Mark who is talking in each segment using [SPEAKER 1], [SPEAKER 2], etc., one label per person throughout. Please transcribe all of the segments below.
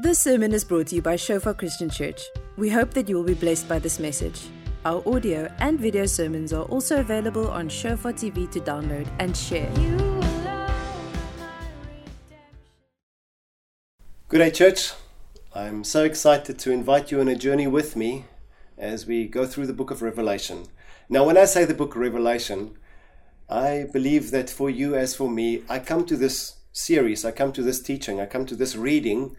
[SPEAKER 1] This sermon is brought to you by Shofar Christian Church. We hope that you will be blessed by this message. Our audio and video sermons are also available on Shofar TV to download and share.
[SPEAKER 2] Good day, church. I'm so excited to invite you on a journey with me as we go through the book of Revelation. Now, when I say the book of Revelation, I believe that for you, as for me, I come to this series, I come to this teaching, I come to this reading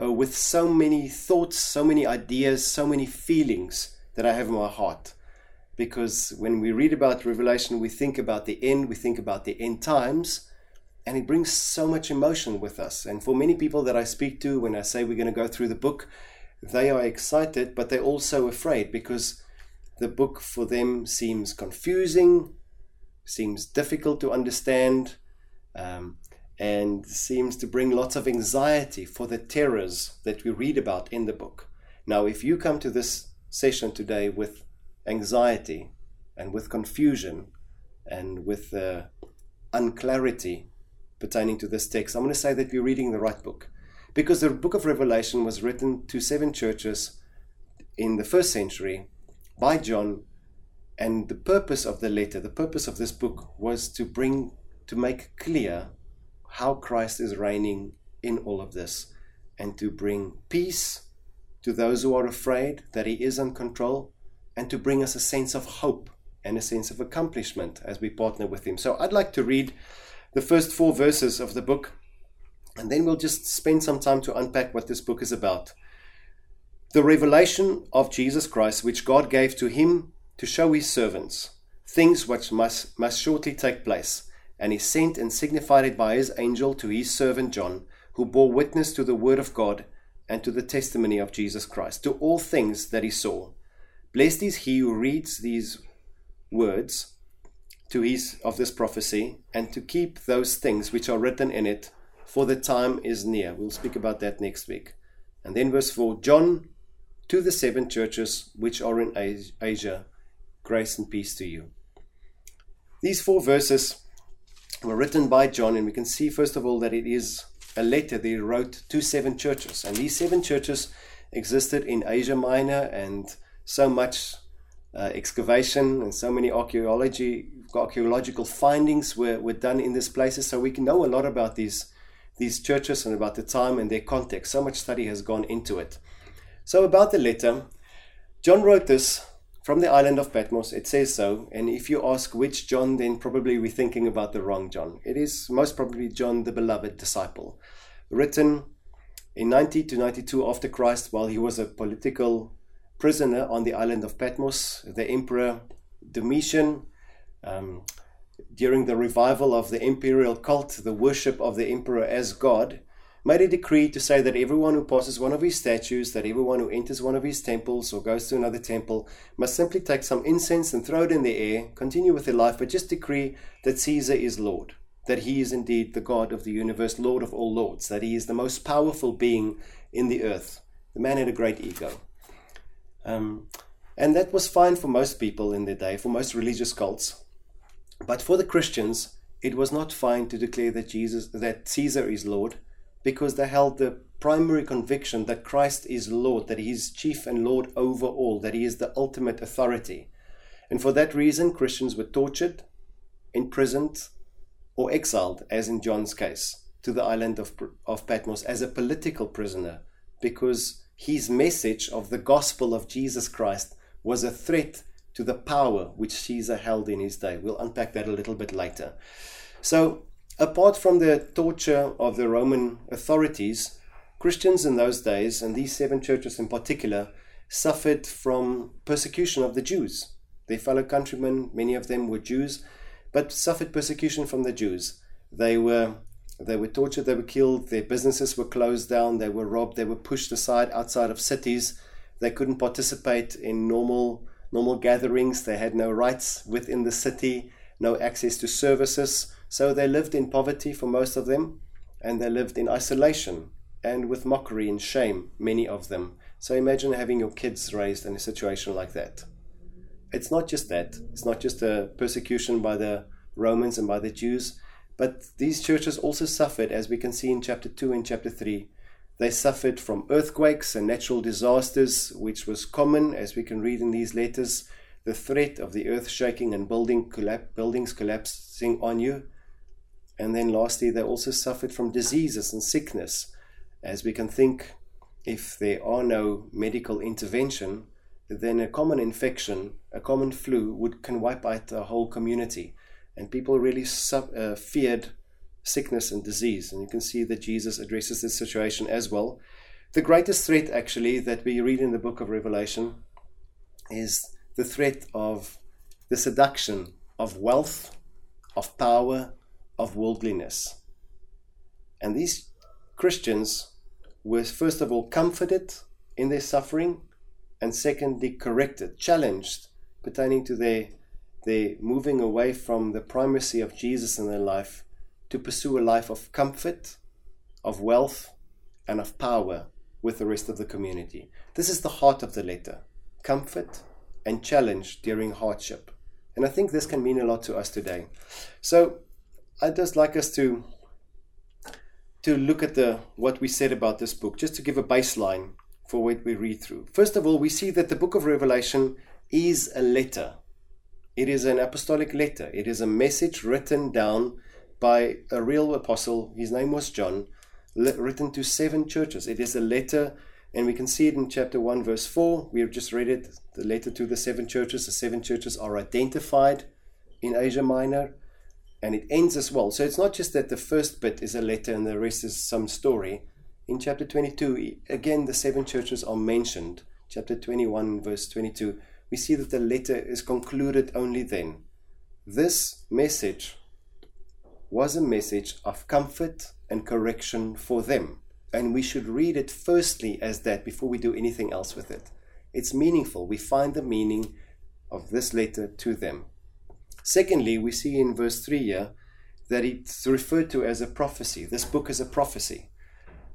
[SPEAKER 2] uh, with so many thoughts, so many ideas, so many feelings that I have in my heart. Because when we read about Revelation, we think about the end, we think about the end times, and it brings so much emotion with us. And for many people that I speak to, when I say we're going to go through the book, they are excited, but they're also afraid because the book for them seems confusing, seems difficult to understand. Um, and seems to bring lots of anxiety for the terrors that we read about in the book. Now, if you come to this session today with anxiety and with confusion and with uh, unclarity pertaining to this text, I'm going to say that you're reading the right book. Because the book of Revelation was written to seven churches in the first century by John, and the purpose of the letter, the purpose of this book was to bring, to make clear how Christ is reigning in all of this and to bring peace to those who are afraid that He is in control and to bring us a sense of hope and a sense of accomplishment as we partner with Him. So I'd like to read the first four verses of the book and then we'll just spend some time to unpack what this book is about. The revelation of Jesus Christ, which God gave to Him to show His servants, things which must, must shortly take place and he sent and signified it by his angel to his servant John, who bore witness to the word of God and to the testimony of Jesus Christ, to all things that he saw. Blessed is he who reads these words to his of this prophecy, and to keep those things which are written in it, for the time is near. We'll speak about that next week. And then verse 4 John to the seven churches which are in Asia, grace and peace to you. These four verses were written by John, and we can see, first of all, that it is a letter that he wrote to seven churches. And these seven churches existed in Asia Minor, and so much uh, excavation and so many archaeology, archaeological findings were, were done in these places. So we can know a lot about these, these churches and about the time and their context. So much study has gone into it. So, about the letter, John wrote this from the island of Patmos. It says so. And if you ask which John, then probably we're thinking about the wrong John. It is most probably John, the beloved disciple, written in 90 to 92 after Christ while he was a political prisoner on the island of Patmos. The emperor Domitian. Um, during the revival of the imperial cult, the worship of the emperor as God, made a decree to say that everyone who passes one of his statues, that everyone who enters one of his temples or goes to another temple, must simply take some incense and throw it in the air, continue with their life, but just decree that Caesar is Lord, that he is indeed the God of the universe, Lord of all lords, that he is the most powerful being in the earth. The man had a great ego. Um, and that was fine for most people in the day, for most religious cults. But for the Christians, it was not fine to declare that Jesus, that Caesar is Lord, because they held the primary conviction that Christ is Lord, that He is chief and Lord over all, that He is the ultimate authority. And for that reason, Christians were tortured, imprisoned, or exiled, as in John's case, to the island of, of Patmos as a political prisoner, because his message of the gospel of Jesus Christ was a threat to the power which Caesar held in his day. We'll unpack that a little bit later. So, Apart from the torture of the Roman authorities, Christians in those days, and these seven churches in particular, suffered from persecution of the Jews. Their fellow countrymen, many of them were Jews, but suffered persecution from the Jews. They were they were tortured, they were killed, their businesses were closed down, they were robbed, they were pushed aside outside of cities. They couldn't participate in normal normal gatherings. They had no rights within the city, no access to services. So they lived in poverty for most of them, and they lived in isolation and with mockery and shame, many of them. So imagine having your kids raised in a situation like that. It's not just that, it's not just the persecution by the Romans and by the Jews, but these churches also suffered, as we can see in chapter 2 and chapter 3. They suffered from earthquakes and natural disasters, which was common, as we can read in these letters, the threat of the earth shaking and building buildings collapsing on you. And then lastly, they also suffered from diseases and sickness, as we can think if there are no medical intervention, then a common infection, a common flu, would can wipe out a whole community, and people really uh, feared sickness and disease. And you can see that Jesus addresses this situation as well. The greatest threat, actually, that we read in the book of Revelation is the threat of the seduction of wealth, of power, of worldliness. And these Christians were, first of all, comforted in their suffering, and secondly, corrected, challenged, pertaining to their, their moving away from the primacy of Jesus in their life to pursue a life of comfort, of wealth, and of power with the rest of the community. This is the heart of the letter comfort and challenge during hardship. And I think this can mean a lot to us today. So I'd just like us to to look at the what we said about this book, just to give a baseline for what we read through. First of all, we see that the book of Revelation is a letter. It is an apostolic letter. It is a message written down by a real apostle. His name was John, written to seven churches. It is a letter, and we can see it in chapter 1, verse 4. We have just read it the letter to the seven churches. The seven churches are identified in Asia Minor, and it ends as well. So it's not just that the first bit is a letter and the rest is some story. In chapter 22, again, the seven churches are mentioned. Chapter 21, verse 22, we see that the letter is concluded only then. This message was a message of comfort and correction for them. And we should read it firstly as that before we do anything else with it. It's meaningful. We find the meaning of this letter to them. Secondly, we see in verse 3 here that it's referred to as a prophecy. This book is a prophecy.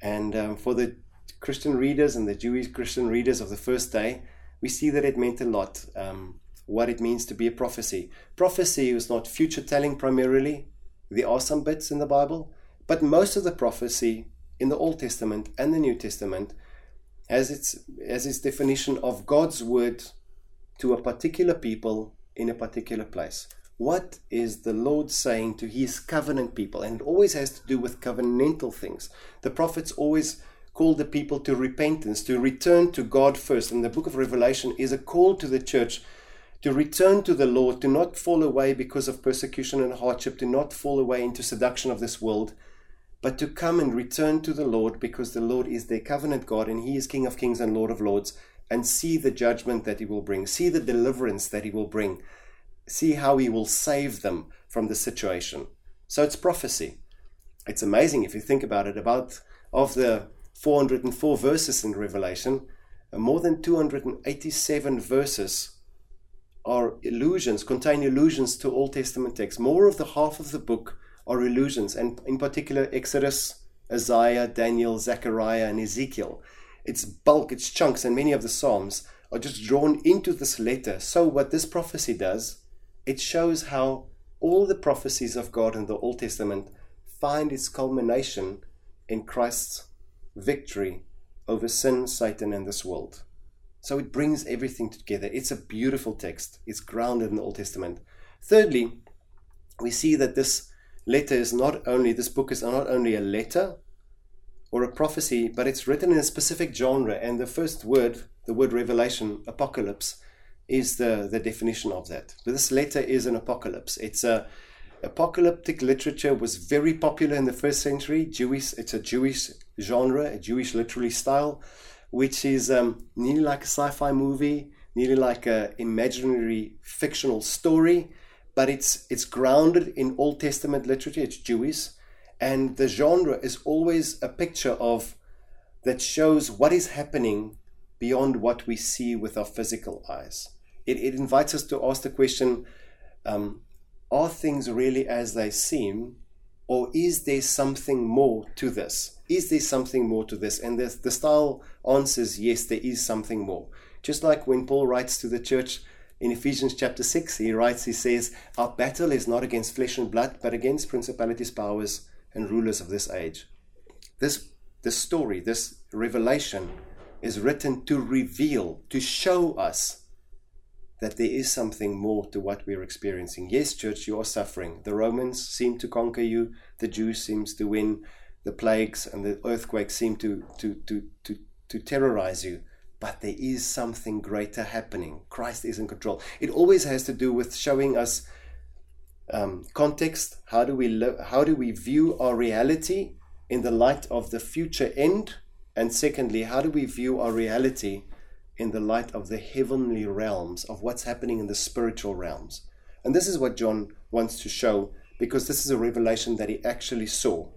[SPEAKER 2] And um, for the Christian readers and the Jewish Christian readers of the first day, we see that it meant a lot um, what it means to be a prophecy. Prophecy was not future telling primarily, there are some bits in the Bible, but most of the prophecy in the Old Testament and the New Testament has its, has its definition of God's word to a particular people in a particular place. What is the Lord saying to his covenant people? And it always has to do with covenantal things. The prophets always call the people to repentance, to return to God first. And the book of Revelation is a call to the church to return to the Lord, to not fall away because of persecution and hardship, to not fall away into seduction of this world, but to come and return to the Lord because the Lord is their covenant God and He is King of kings and Lord of lords, and see the judgment that He will bring, see the deliverance that He will bring, see how He will save them from the situation. So it's prophecy. It's amazing if you think about it. About of the 404 verses in Revelation, uh, more than 287 verses are illusions, contain allusions to Old Testament texts. More of the half of the book are illusions, and in particular Exodus, Isaiah, Daniel, Zechariah, and Ezekiel. Its bulk, its chunks, and many of the Psalms are just drawn into this letter. So, what this prophecy does, it shows how all the prophecies of God in the Old Testament find its culmination in Christ's victory over sin, Satan, and this world. So it brings everything together. It's a beautiful text. It's grounded in the Old Testament. Thirdly, we see that this letter is not only, this book is not only a letter or a prophecy, but it's written in a specific genre. And the first word, the word revelation, apocalypse, is the, the definition of that. But this letter is an apocalypse. It's a apocalyptic literature was very popular in the first century. Jewish, it's a Jewish genre, a Jewish literary style which is um, nearly like a sci-fi movie, nearly like an imaginary fictional story, but it's it's grounded in Old Testament literature. It's Jewish, and the genre is always a picture of that shows what is happening beyond what we see with our physical eyes. It, it invites us to ask the question: um, Are things really as they seem, or is there something more to this? Is there something more to this? And the, the style answers yes, there is something more. Just like when Paul writes to the church in Ephesians chapter 6, he writes, he says, Our battle is not against flesh and blood, but against principalities, powers, and rulers of this age. This this story, this revelation, is written to reveal, to show us that there is something more to what we're experiencing. Yes, church, you are suffering. The Romans seem to conquer you, the Jews seems to win, the plagues and the earthquakes seem to, to, to, to, to terrorize you. But there is something greater happening. Christ is in control. It always has to do with showing us um, context. How do we lo- how do we view our reality in the light of the future end? And secondly, how do we view our reality in the light of the heavenly realms of what's happening in the spiritual realms? And this is what John wants to show because this is a revelation that he actually saw.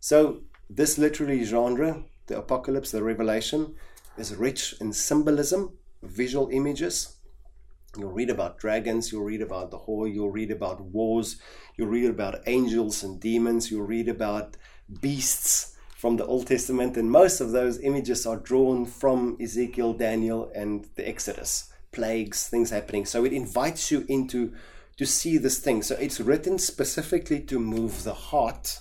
[SPEAKER 2] So, this literary genre, the apocalypse, the revelation, is rich in symbolism, visual images. You'll read about dragons, you'll read about the whore, you'll read about wars, you'll read about angels and demons, you'll read about beasts from the Old Testament, and most of those images are drawn from Ezekiel, Daniel, and the Exodus, plagues, things happening. So it invites you into to see this thing. So it's written specifically to move the heart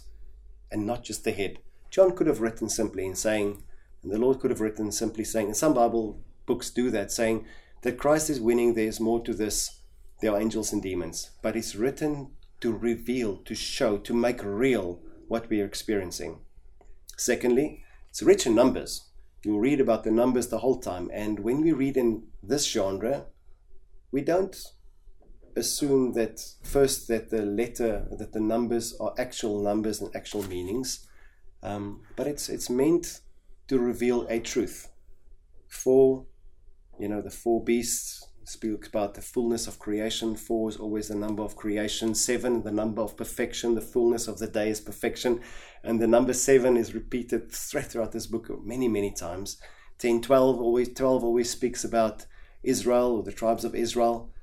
[SPEAKER 2] and not just the head. John could have written simply in saying, and the Lord could have written simply saying, and some Bible books do that, saying that Christ is winning, there's more to this, there are angels and demons. But it's written to reveal, to show, to make real what we are experiencing. Secondly, it's rich in numbers. You read about the numbers the whole time. And when we read in this genre, we don't assume that first that the letter that the numbers are actual numbers and actual meanings, um, but it's it's meant to reveal a truth. Four, you know, the four beasts speaks about the fullness of creation. Four is always the number of creation. Seven, the number of perfection. The fullness of the day is perfection, and the number seven is repeated throughout this book many many times. 10, 12 always twelve always speaks about Israel or the tribes of Israel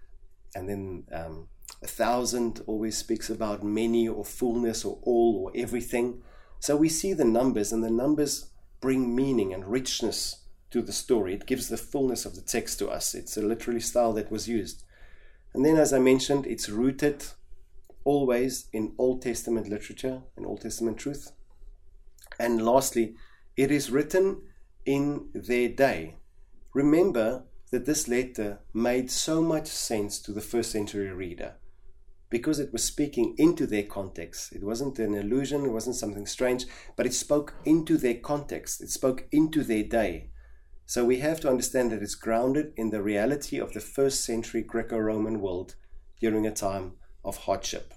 [SPEAKER 2] and then um, a thousand always speaks about many or fullness or all or everything. So we see the numbers, and the numbers bring meaning and richness to the story. It gives the fullness of the text to us. It's a literary style that was used. And then, as I mentioned, it's rooted always in Old Testament literature and Old Testament truth. And lastly, it is written in their day. Remember that this letter made so much sense to the first century reader because it was speaking into their context. It wasn't an illusion, it wasn't something strange, but it spoke into their context, it spoke into their day. So we have to understand that it's grounded in the reality of the first century Greco Roman world during a time of hardship.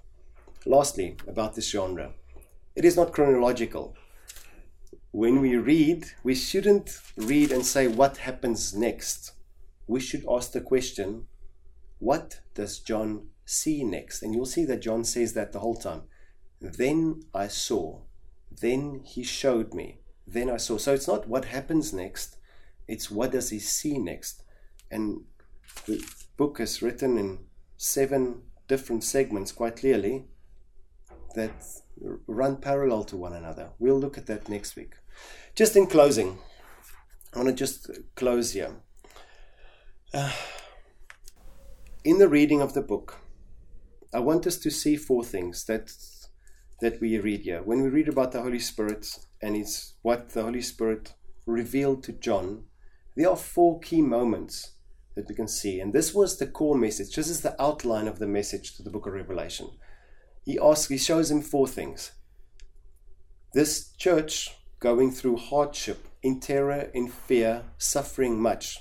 [SPEAKER 2] Lastly, about this genre, it is not chronological. When we read, we shouldn't read and say what happens next we should ask the question what does John see next? And you'll see that John says that the whole time. Then I saw, then he showed me, then I saw. So it's not what happens next, it's what does he see next. And the book is written in seven different segments quite clearly that run parallel to one another. We'll look at that next week. Just in closing, I want to just close here. Uh, in the reading of the book, I want us to see four things that that we read here. When we read about the Holy Spirit and it's what the Holy Spirit revealed to John, there are four key moments that we can see. And this was the core message. This is the outline of the message to the book of Revelation. He asks, he shows him four things. This church going through hardship, in terror, in fear, suffering much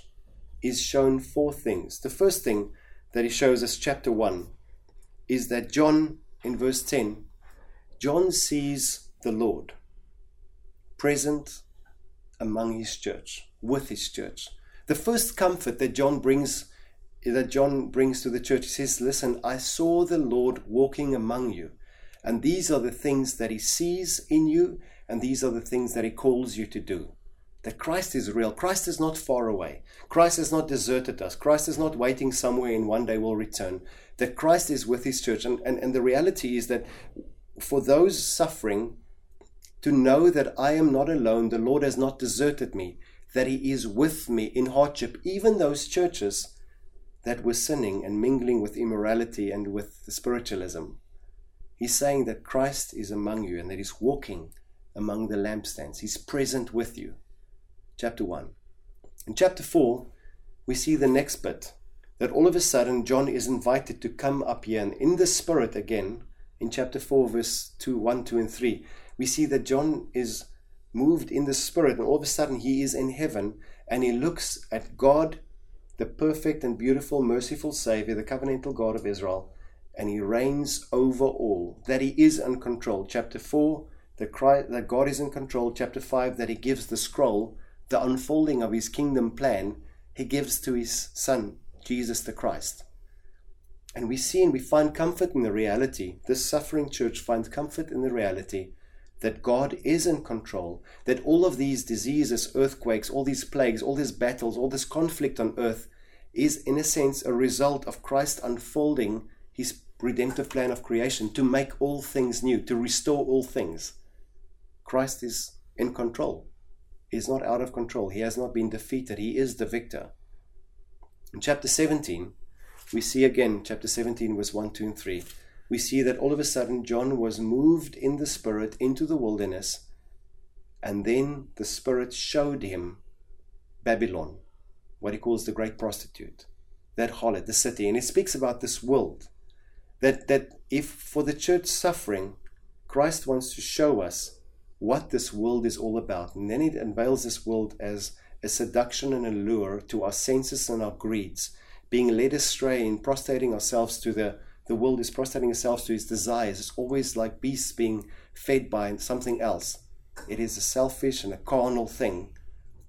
[SPEAKER 2] is shown four things. The first thing that he shows us, chapter 1, is that John, in verse 10, John sees the Lord present among his church, with his church. The first comfort that John brings that John brings to the church, says, Listen, I saw the Lord walking among you. And these are the things that he sees in you, and these are the things that he calls you to do that Christ is real. Christ is not far away. Christ has not deserted us. Christ is not waiting somewhere and one day will return. That Christ is with his church. And, and, and the reality is that for those suffering, to know that I am not alone, the Lord has not deserted me, that he is with me in hardship, even those churches that were sinning and mingling with immorality and with spiritualism. He's saying that Christ is among you and that he's walking among the lampstands. He's present with you. Chapter 1. In chapter 4, we see the next bit that all of a sudden John is invited to come up here and in the Spirit again, in chapter 4, verse 2, 1, 2, and 3, we see that John is moved in the Spirit and all of a sudden he is in heaven and he looks at God, the perfect and beautiful, merciful Savior, the covenantal God of Israel, and he reigns over all, that he is in control. Chapter 4, that, that God is in control. Chapter 5, that he gives the scroll, the unfolding of his kingdom plan, he gives to his Son, Jesus the Christ. And we see and we find comfort in the reality, this suffering church finds comfort in the reality that God is in control, that all of these diseases, earthquakes, all these plagues, all these battles, all this conflict on earth is, in a sense, a result of Christ unfolding his redemptive plan of creation to make all things new, to restore all things. Christ is in control. He is not out of control. He has not been defeated. He is the victor. In chapter 17, we see again, chapter 17, verse 1, 2, and 3, we see that all of a sudden John was moved in the Spirit into the wilderness, and then the Spirit showed him Babylon, what he calls the great prostitute, that harlot, the city. And he speaks about this world that, that if for the church suffering, Christ wants to show us what this world is all about. And then he unveils this world as a seduction and a lure to our senses and our greeds, being led astray and prostrating ourselves to the the world is prostrating itself to its desires. It's always like beasts being fed by something else. It is a selfish and a carnal thing.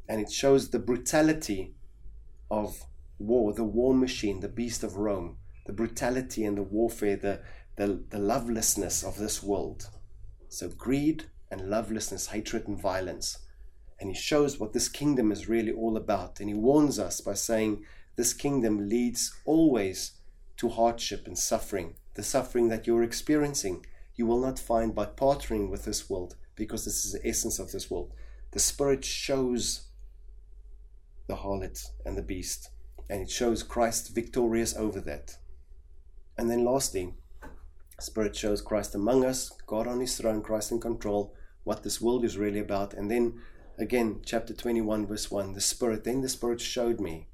[SPEAKER 2] And it shows the brutality of war, the war machine, the beast of Rome the brutality and the warfare, the, the, the lovelessness of this world. So, greed and lovelessness, hatred and violence. And he shows what this kingdom is really all about. And he warns us by saying, This kingdom leads always to hardship and suffering. The suffering that you're experiencing, you will not find by partnering with this world, because this is the essence of this world. The Spirit shows the harlot and the beast, and it shows Christ victorious over that. And then lastly, Spirit shows Christ among us, God on his throne, Christ in control, what this world is really about. And then again, chapter 21, verse 1, the Spirit, then the Spirit showed me,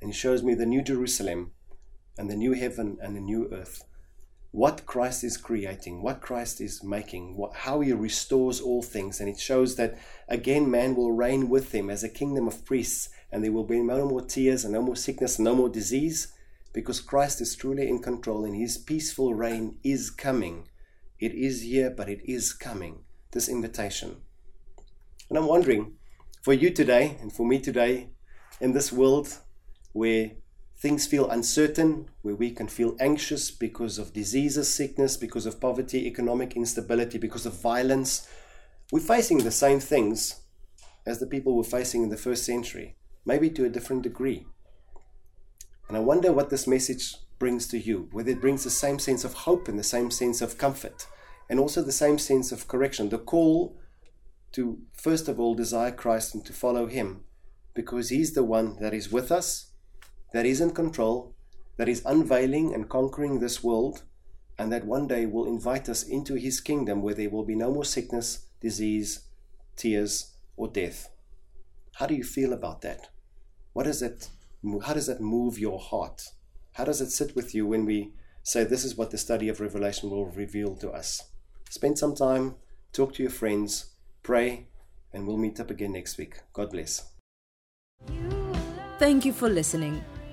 [SPEAKER 2] and he shows me the new Jerusalem and the new heaven and the new earth. What Christ is creating, what Christ is making, what, how he restores all things. And it shows that again, man will reign with him as a kingdom of priests, and there will be no more tears and no more sickness, and no more disease because Christ is truly in control and his peaceful reign is coming. It is here, but it is coming. This invitation. And I'm wondering, for you today and for me today, in this world where things feel uncertain, where we can feel anxious because of diseases, sickness, because of poverty, economic instability, because of violence, we're facing the same things as the people were facing in the first century, maybe to a different degree. And I wonder what this message brings to you, whether it brings the same sense of hope and the same sense of comfort, and also the same sense of correction. The call to, first of all, desire Christ and to follow Him, because He's the one that is with us, that is in control, that is unveiling and conquering this world, and that one day will invite us into His kingdom where there will be no more sickness, disease, tears, or death. How do you feel about that? What does how does that move your heart? How does it sit with you when we say this is what the study of Revelation will reveal to us? Spend some time, talk to your friends, pray, and we'll meet up again next week. God bless.
[SPEAKER 1] Thank you for listening.